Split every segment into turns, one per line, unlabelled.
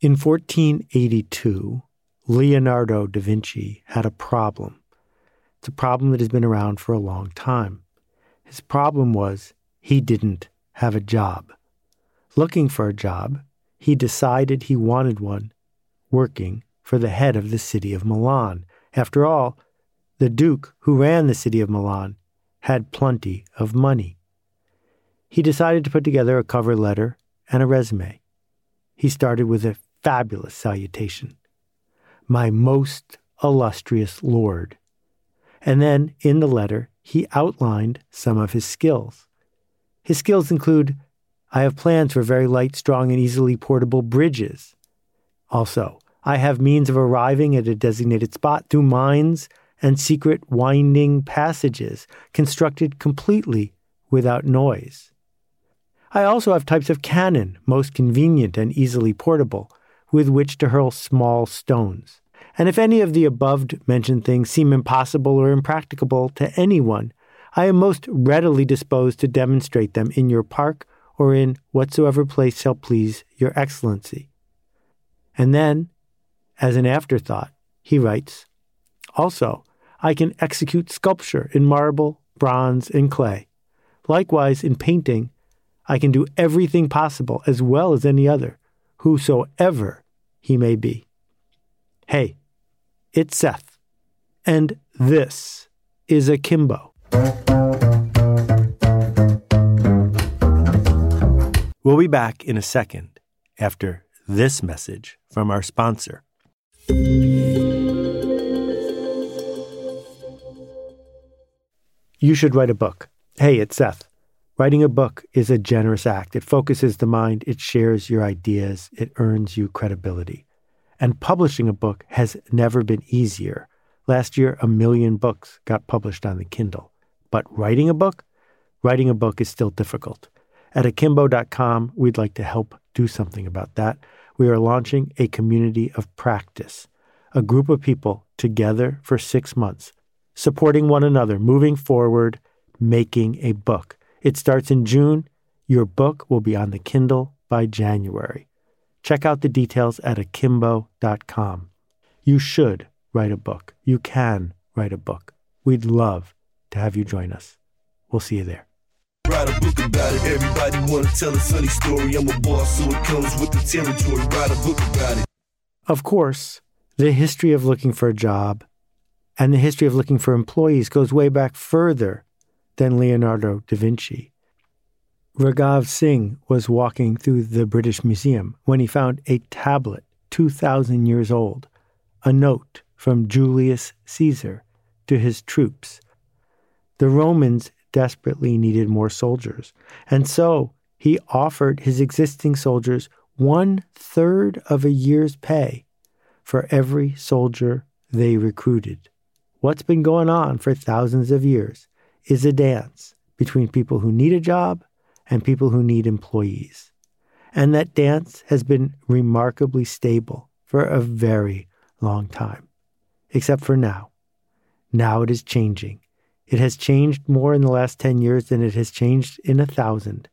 In 1482, Leonardo da Vinci had a problem. It's a problem that has been around for a long time. His problem was he didn't have a job. Looking for a job, he decided he wanted one working for the head of the city of Milan. After all, the Duke who ran the city of Milan had plenty of money. He decided to put together a cover letter and a resume. He started with a fabulous salutation My most illustrious lord. And then in the letter, he outlined some of his skills. His skills include I have plans for very light, strong, and easily portable bridges. Also, I have means of arriving at a designated spot through mines and secret winding passages constructed completely without noise. I also have types of cannon, most convenient and easily portable, with which to hurl small stones. And if any of the above mentioned things seem impossible or impracticable to anyone, I am most readily disposed to demonstrate them in your park or in whatsoever place shall please your excellency. And then, as an afterthought, he writes Also, I can execute sculpture in marble, bronze, and clay. Likewise, in painting, I can do everything possible as well as any other, whosoever he may be. Hey, it's Seth, and this is Akimbo. We'll be back in a second after this message from our sponsor. You should write a book. Hey, it's Seth. Writing a book is a generous act. It focuses the mind, it shares your ideas, it earns you credibility. And publishing a book has never been easier. Last year, a million books got published on the Kindle. But writing a book? Writing a book is still difficult. At akimbo.com, we'd like to help do something about that we are launching a community of practice, a group of people together for six months, supporting one another, moving forward, making a book. It starts in June. Your book will be on the Kindle by January. Check out the details at akimbo.com. You should write a book. You can write a book. We'd love to have you join us. We'll see you there. Write a book about it. Everybody wanna tell a funny story. I'm a boss, so it comes with the territory. Write a book about it. Of course, the history of looking for a job and the history of looking for employees goes way back further than Leonardo da Vinci. Raghav Singh was walking through the British Museum when he found a tablet 2,000 years old, a note from Julius Caesar to his troops. The Romans desperately needed more soldiers. And so he offered his existing soldiers one third of a year's pay for every soldier they recruited. What's been going on for thousands of years is a dance between people who need a job and people who need employees. And that dance has been remarkably stable for a very long time, except for now. Now it is changing. It has changed more in the last 10 years than it has changed in a thousand,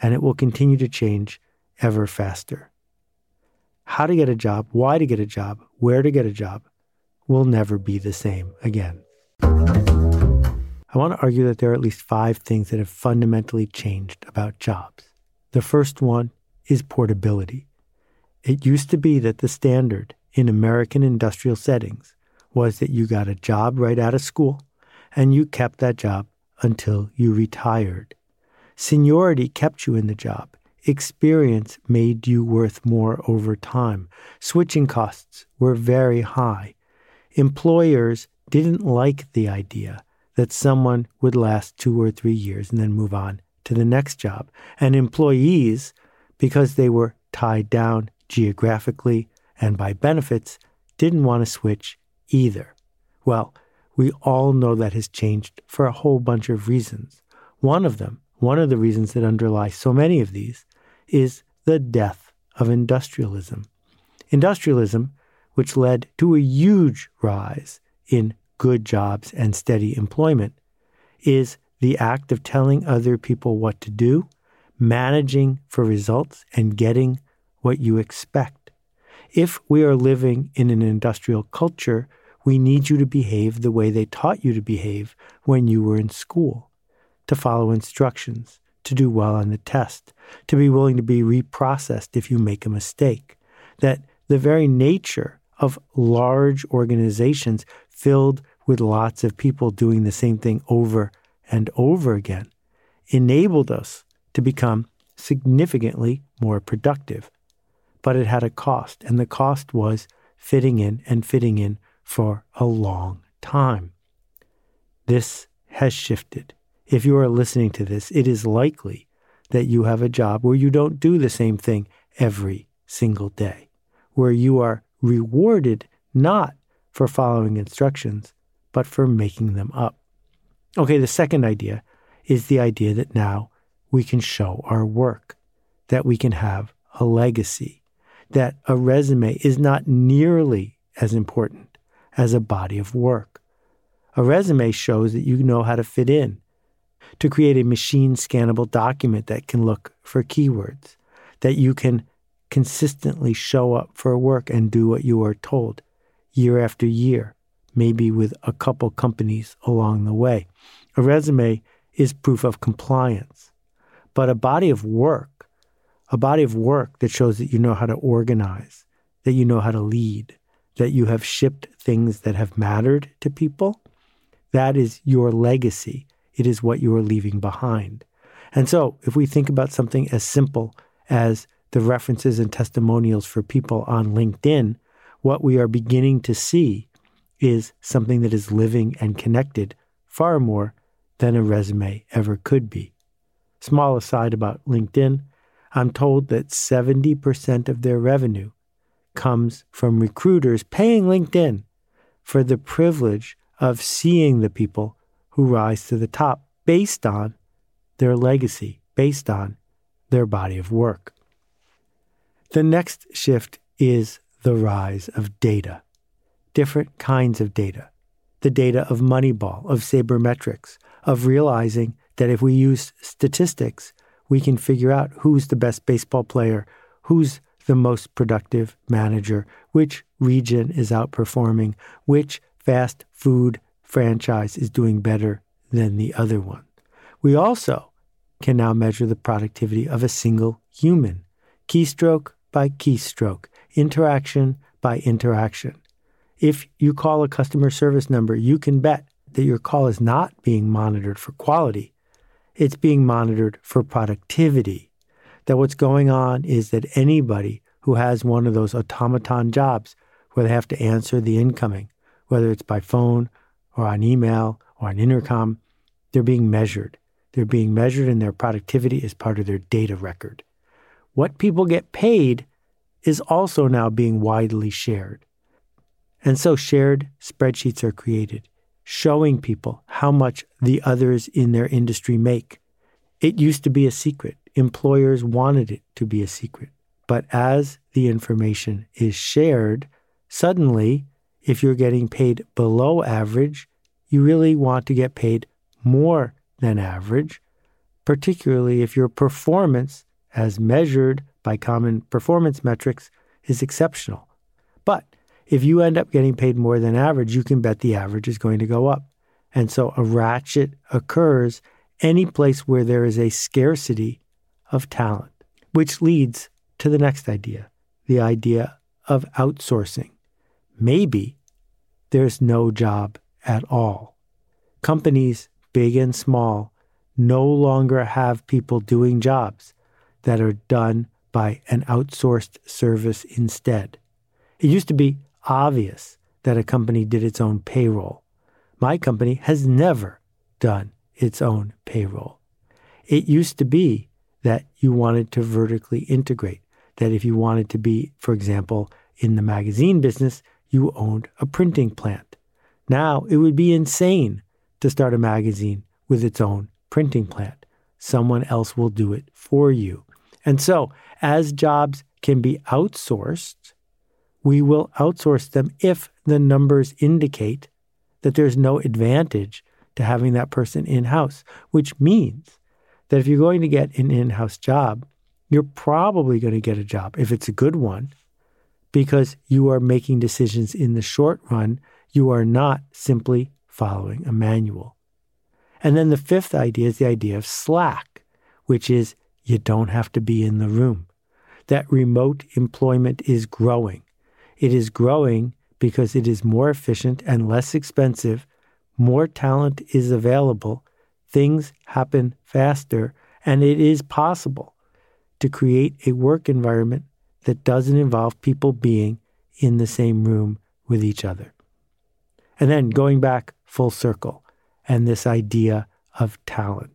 and it will continue to change ever faster. How to get a job, why to get a job, where to get a job will never be the same again. I want to argue that there are at least five things that have fundamentally changed about jobs. The first one is portability. It used to be that the standard in American industrial settings was that you got a job right out of school and you kept that job until you retired. Seniority kept you in the job. Experience made you worth more over time. Switching costs were very high. Employers didn't like the idea that someone would last two or three years and then move on to the next job. And employees, because they were tied down geographically and by benefits, didn't want to switch either. Well, we all know that has changed for a whole bunch of reasons. One of them, one of the reasons that underlie so many of these, is the death of industrialism. Industrialism, which led to a huge rise in good jobs and steady employment, is the act of telling other people what to do, managing for results, and getting what you expect. If we are living in an industrial culture, we need you to behave the way they taught you to behave when you were in school, to follow instructions, to do well on the test, to be willing to be reprocessed if you make a mistake. That the very nature of large organizations filled with lots of people doing the same thing over and over again enabled us to become significantly more productive. But it had a cost, and the cost was fitting in and fitting in for a long time. This has shifted. If you are listening to this, it is likely that you have a job where you don't do the same thing every single day, where you are rewarded not for following instructions, but for making them up. Okay, the second idea is the idea that now we can show our work, that we can have a legacy, that a resume is not nearly as important as a body of work. A resume shows that you know how to fit in, to create a machine scannable document that can look for keywords, that you can consistently show up for work and do what you are told year after year, maybe with a couple companies along the way. A resume is proof of compliance, but a body of work, a body of work that shows that you know how to organize, that you know how to lead, that you have shipped things that have mattered to people, that is your legacy. It is what you are leaving behind. And so, if we think about something as simple as the references and testimonials for people on LinkedIn, what we are beginning to see is something that is living and connected far more than a resume ever could be. Small aside about LinkedIn, I'm told that 70% of their revenue comes from recruiters paying LinkedIn for the privilege of seeing the people who rise to the top based on their legacy, based on their body of work. The next shift is the rise of data, different kinds of data. The data of Moneyball, of sabermetrics, of realizing that if we use statistics, we can figure out who's the best baseball player, who's the most productive manager, which region is outperforming, which fast food franchise is doing better than the other one. We also can now measure the productivity of a single human, keystroke by keystroke, interaction by interaction. If you call a customer service number, you can bet that your call is not being monitored for quality. It's being monitored for productivity. That what's going on is that anybody who has one of those automaton jobs where they have to answer the incoming, whether it's by phone or on email or on intercom, they're being measured. They're being measured and their productivity is part of their data record. What people get paid is also now being widely shared. And so shared spreadsheets are created, showing people how much the others in their industry make. It used to be a secret. Employers wanted it to be a secret. But as the information is shared, suddenly, if you're getting paid below average, you really want to get paid more than average, particularly if your performance as measured by common performance metrics, is exceptional. But if you end up getting paid more than average, you can bet the average is going to go up. And so a ratchet occurs any place where there is a scarcity of talent, which leads to the next idea the idea of outsourcing. Maybe there's no job at all. Companies, big and small, no longer have people doing jobs that are done by an outsourced service instead. It used to be obvious that a company did its own payroll. My company has never done its own payroll. It used to be that you wanted to vertically integrate, that if you wanted to be, for example, in the magazine business, you owned a printing plant. Now it would be insane to start a magazine with its own printing plant. Someone else will do it for you. And so, as jobs can be outsourced, we will outsource them if the numbers indicate that there's no advantage to having that person in house, which means that if you're going to get an in house job, you're probably going to get a job, if it's a good one, because you are making decisions in the short run. You are not simply following a manual. And then the fifth idea is the idea of slack, which is you don't have to be in the room. That remote employment is growing. It is growing because it is more efficient and less expensive. More talent is available. Things happen faster, and it is possible to create a work environment that doesn't involve people being in the same room with each other. And then going back full circle and this idea of talent.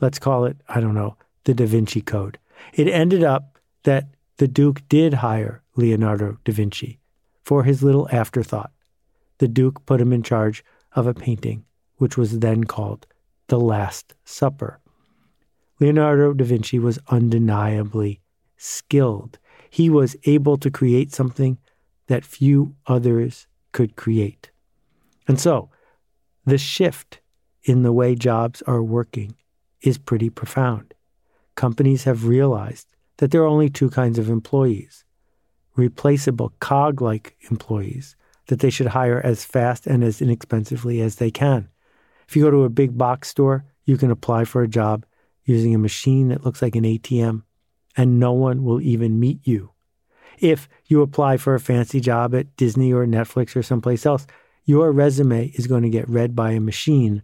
Let's call it, I don't know, the Da Vinci Code. It ended up that the Duke did hire Leonardo da Vinci for his little afterthought. The Duke put him in charge of a painting, which was then called The Last Supper. Leonardo da Vinci was undeniably skilled. He was able to create something that few others could create. And so, the shift in the way jobs are working is pretty profound. Companies have realized that there are only two kinds of employees replaceable cog like employees that they should hire as fast and as inexpensively as they can. If you go to a big box store, you can apply for a job using a machine that looks like an ATM, and no one will even meet you. If you apply for a fancy job at Disney or Netflix or someplace else, your resume is going to get read by a machine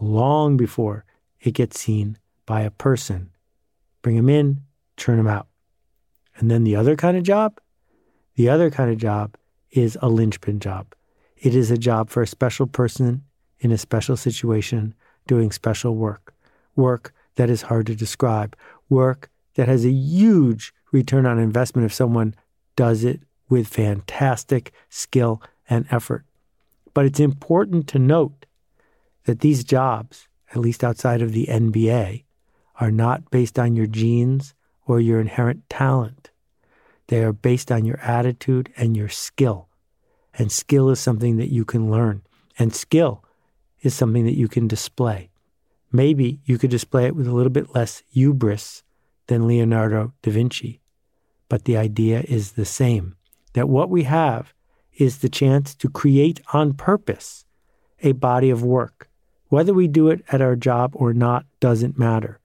long before it gets seen by a person. Bring them in, turn them out. And then the other kind of job, the other kind of job is a linchpin job. It is a job for a special person in a special situation doing special work, work that is hard to describe, work that has a huge return on investment if someone does it with fantastic skill and effort. But it's important to note that these jobs, at least outside of the NBA, are not based on your genes or your inherent talent. They are based on your attitude and your skill. And skill is something that you can learn. And skill is something that you can display. Maybe you could display it with a little bit less hubris than Leonardo da Vinci. But the idea is the same that what we have is the chance to create on purpose a body of work whether we do it at our job or not doesn't matter.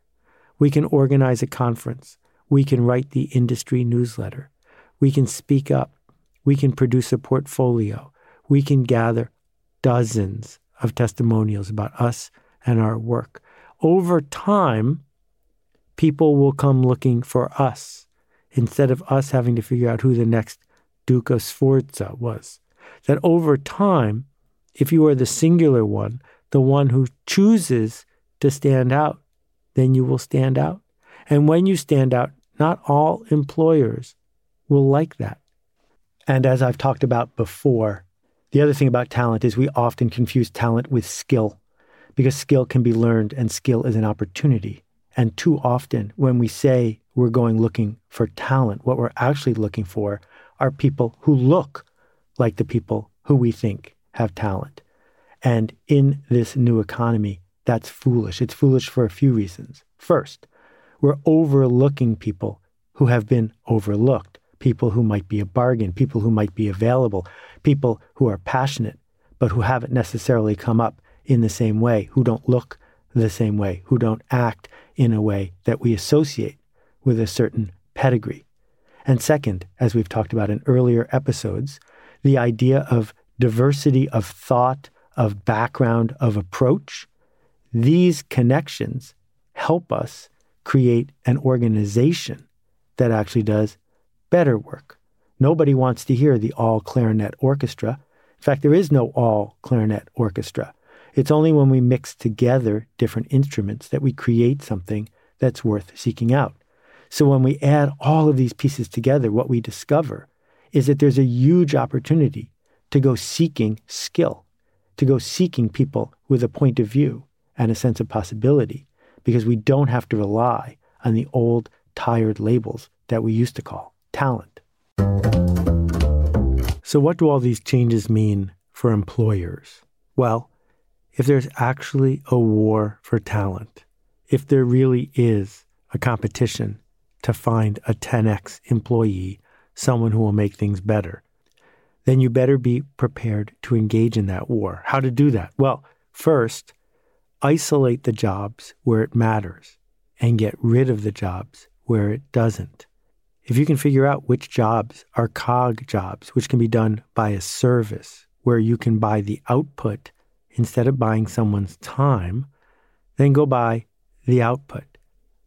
We can organize a conference. We can write the industry newsletter. We can speak up. We can produce a portfolio. We can gather dozens of testimonials about us and our work. Over time, people will come looking for us instead of us having to figure out who the next Duke of Sforza was. That over time, if you are the singular one, the one who chooses to stand out, then you will stand out. And when you stand out, not all employers will like that. And as I've talked about before, the other thing about talent is we often confuse talent with skill because skill can be learned and skill is an opportunity. And too often, when we say we're going looking for talent, what we're actually looking for are people who look like the people who we think have talent. And in this new economy, that's foolish. It's foolish for a few reasons. First, we're overlooking people who have been overlooked, people who might be a bargain, people who might be available, people who are passionate, but who haven't necessarily come up in the same way, who don't look the same way, who don't act in a way that we associate with a certain pedigree. And second, as we've talked about in earlier episodes, the idea of diversity of thought of background, of approach, these connections help us create an organization that actually does better work. Nobody wants to hear the all clarinet orchestra. In fact, there is no all clarinet orchestra. It's only when we mix together different instruments that we create something that's worth seeking out. So when we add all of these pieces together, what we discover is that there's a huge opportunity to go seeking skill to go seeking people with a point of view and a sense of possibility because we don't have to rely on the old, tired labels that we used to call talent. So, what do all these changes mean for employers? Well, if there's actually a war for talent, if there really is a competition to find a 10x employee, someone who will make things better, then you better be prepared to engage in that war. How to do that? Well, first, isolate the jobs where it matters and get rid of the jobs where it doesn't. If you can figure out which jobs are cog jobs, which can be done by a service where you can buy the output instead of buying someone's time, then go buy the output,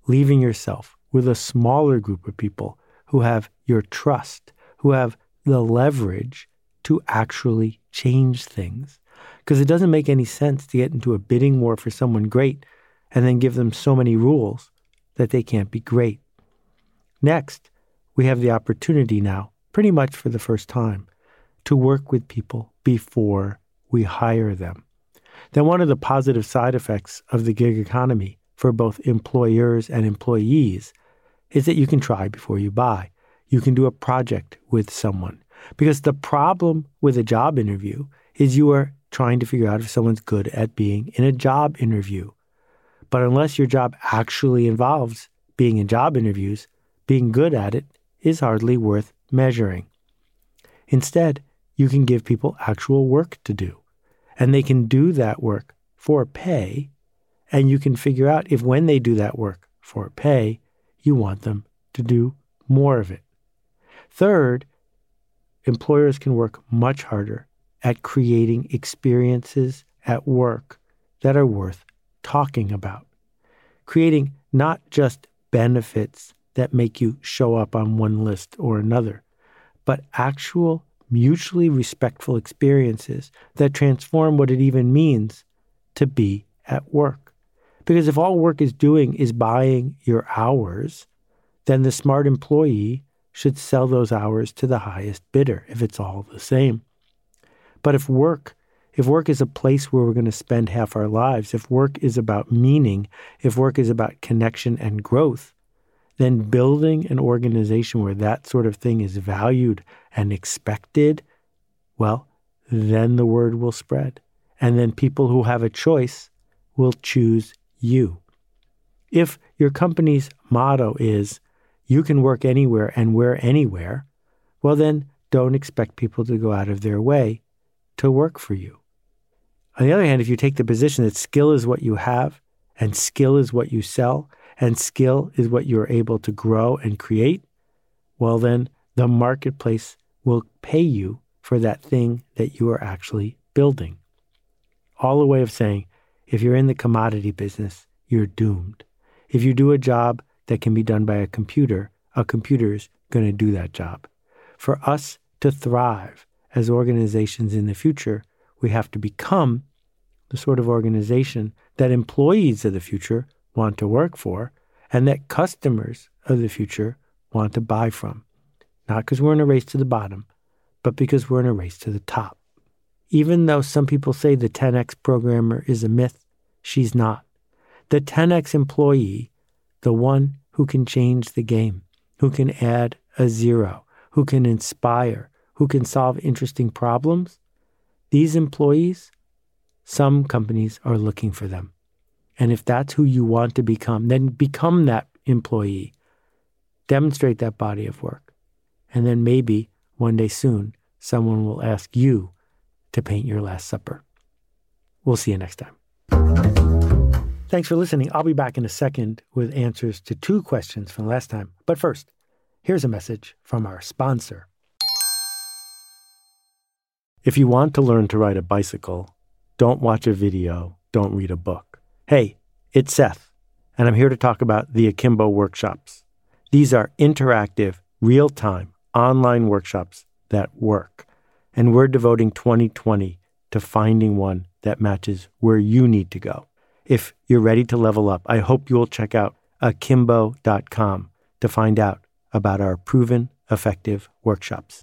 leaving yourself with a smaller group of people who have your trust, who have the leverage to actually change things. Because it doesn't make any sense to get into a bidding war for someone great and then give them so many rules that they can't be great. Next, we have the opportunity now, pretty much for the first time, to work with people before we hire them. Then, one of the positive side effects of the gig economy for both employers and employees is that you can try before you buy. You can do a project with someone. Because the problem with a job interview is you are trying to figure out if someone's good at being in a job interview. But unless your job actually involves being in job interviews, being good at it is hardly worth measuring. Instead, you can give people actual work to do, and they can do that work for pay, and you can figure out if when they do that work for pay, you want them to do more of it. Third, employers can work much harder at creating experiences at work that are worth talking about, creating not just benefits that make you show up on one list or another, but actual mutually respectful experiences that transform what it even means to be at work. Because if all work is doing is buying your hours, then the smart employee should sell those hours to the highest bidder if it's all the same. But if work if work is a place where we're going to spend half our lives, if work is about meaning, if work is about connection and growth, then building an organization where that sort of thing is valued and expected, well, then the word will spread. And then people who have a choice will choose you. If your company's motto is, you can work anywhere and wear anywhere, well, then don't expect people to go out of their way to work for you. On the other hand, if you take the position that skill is what you have and skill is what you sell, and skill is what you're able to grow and create, well, then the marketplace will pay you for that thing that you are actually building. All a way of saying, if you're in the commodity business, you're doomed. If you do a job that can be done by a computer, a computer is going to do that job. For us to thrive as organizations in the future, we have to become the sort of organization that employees of the future want to work for and that customers of the future want to buy from. Not because we're in a race to the bottom, but because we're in a race to the top. Even though some people say the 10X programmer is a myth, she's not. The 10X employee, the one who can change the game, who can add a zero, who can inspire, who can solve interesting problems, these employees, some companies are looking for them. And if that's who you want to become, then become that employee. Demonstrate that body of work. And then maybe one day soon, someone will ask you to paint your Last Supper. We'll see you next time. Thanks for listening. I'll be back in a second with answers to two questions from last time. But first, here's a message from our sponsor. If you want to learn to ride a bicycle, don't watch a video, don't read a book. Hey, it's Seth, and I'm here to talk about the Akimbo workshops. These are interactive, real time, online workshops that work, and we're devoting 2020 to finding one that matches where you need to go. If you're ready to level up, I hope you'll check out akimbo.com to find out about our proven effective workshops.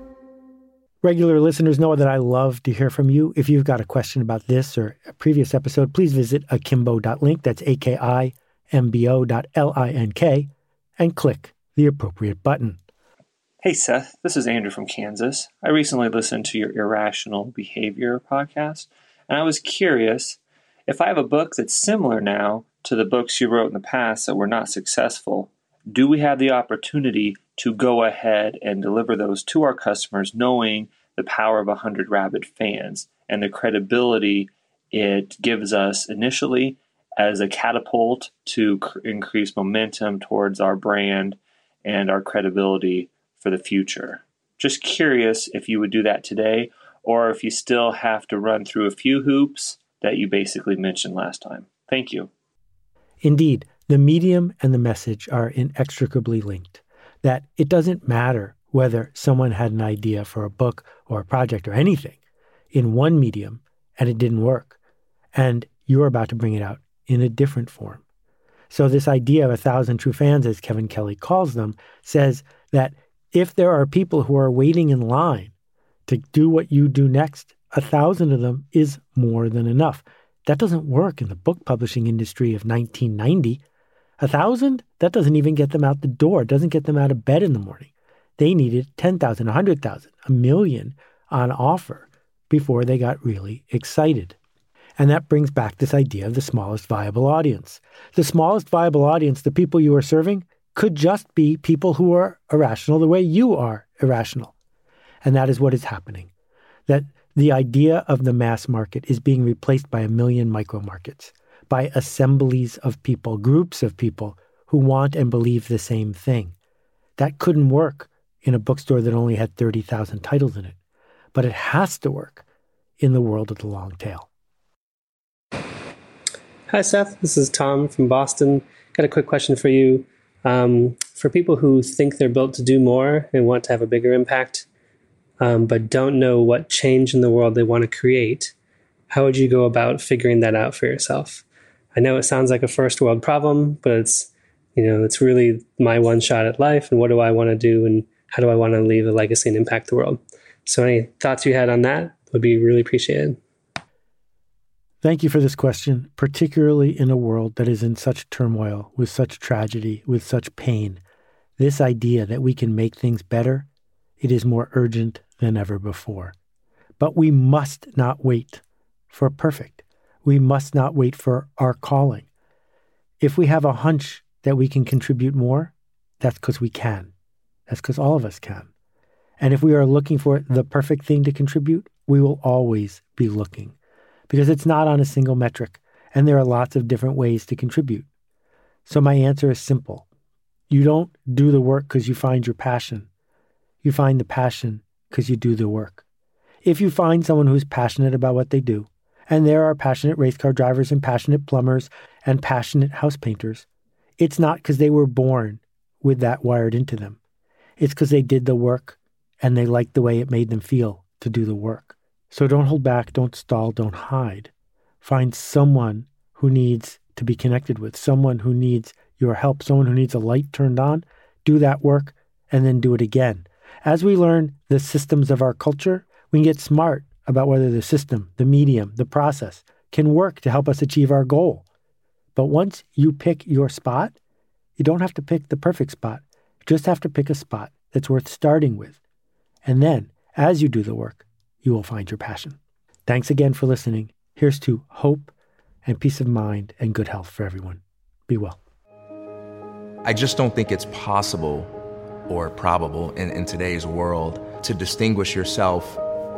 Regular listeners know that I love to hear from you. If you've got a question about this or a previous episode, please visit akimbo.link, that's A-K-I-M-B-O dot L-I-N-K, and click the appropriate button.
Hey Seth, this is Andrew from Kansas. I recently listened to your Irrational Behavior podcast, and I was curious if I have a book that's similar now to the books you wrote in the past that were not successful, do we have the opportunity to go ahead and deliver those to our customers knowing the power of 100 rabid fans and the credibility it gives us initially as a catapult to cr- increase momentum towards our brand and our credibility for the future. Just curious if you would do that today or if you still have to run through a few hoops that you basically mentioned last time. Thank you.
Indeed, the medium and the message are inextricably linked. That it doesn't matter whether someone had an idea for a book or a project or anything in one medium and it didn't work, and you're about to bring it out in a different form. So, this idea of a thousand true fans, as Kevin Kelly calls them, says that if there are people who are waiting in line to do what you do next, a thousand of them is more than enough. That doesn't work in the book publishing industry of 1990. A thousand? That doesn't even get them out the door. It doesn't get them out of bed in the morning. They needed 10,000, 100,000, a million on offer before they got really excited. And that brings back this idea of the smallest viable audience. The smallest viable audience, the people you are serving, could just be people who are irrational the way you are irrational. And that is what is happening. That the idea of the mass market is being replaced by a million micro markets, by assemblies of people, groups of people who want and believe the same thing. That couldn't work in a bookstore that only had 30,000 titles in it, but it has to work in the world of the long tail.
Hi, Seth. This is Tom from Boston. Got a quick question for you. Um, for people who think they're built to do more and want to have a bigger impact, um, but don't know what change in the world they want to create, how would you go about figuring that out for yourself? I know it sounds like a first world problem, but it's you know it's really my one shot at life, and what do I want to do, and how do I want to leave a legacy and impact the world? So, any thoughts you had on that would be really appreciated.
Thank you for this question, particularly in a world that is in such turmoil, with such tragedy, with such pain. This idea that we can make things better, it is more urgent than ever before. But we must not wait for perfect. We must not wait for our calling. If we have a hunch that we can contribute more, that's because we can. That's because all of us can. And if we are looking for the perfect thing to contribute, we will always be looking because it's not on a single metric and there are lots of different ways to contribute. So my answer is simple. You don't do the work because you find your passion. You find the passion because you do the work. If you find someone who's passionate about what they do, and there are passionate race car drivers and passionate plumbers and passionate house painters, it's not because they were born with that wired into them. It's because they did the work and they liked the way it made them feel to do the work. So don't hold back, don't stall, don't hide. Find someone who needs to be connected with, someone who needs your help, someone who needs a light turned on. Do that work and then do it again. As we learn the systems of our culture, we can get smart about whether the system, the medium, the process can work to help us achieve our goal. But once you pick your spot, you don't have to pick the perfect spot. You just have to pick a spot that's worth starting with. And then, as you do the work, you will find your passion. Thanks again for listening. Here's to hope and peace of mind and good health for everyone. Be well.
I just don't think it's possible or probable in, in today's world to distinguish yourself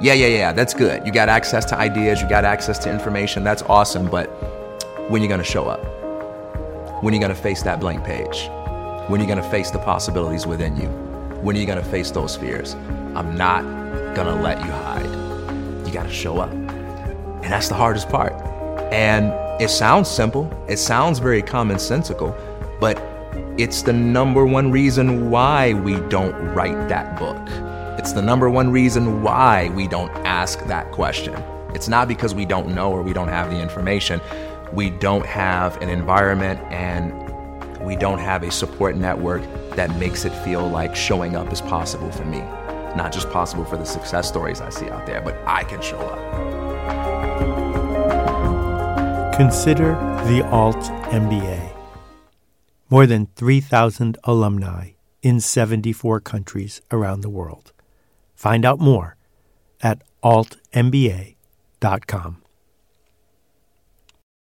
yeah, yeah, yeah, that's good. You got access to ideas, you got access to information, that's awesome, but when are you gonna show up? When are you gonna face that blank page? When are you gonna face the possibilities within you? When are you gonna face those fears? I'm not gonna let you hide You got to show up. And that's the hardest part. And it sounds simple, it sounds very commonsensical, but it's the number one reason why we don't write that book. It's the number one reason why we don't ask that question. It's not because we don't know or we don't have the information. We don't have an environment and we don't have a support network that makes it feel like showing up is possible for me. Not just possible for the success stories I see out there, but I can show up.
Consider the Alt MBA. More than 3,000 alumni in 74 countries around the world. Find out more at altmba.com.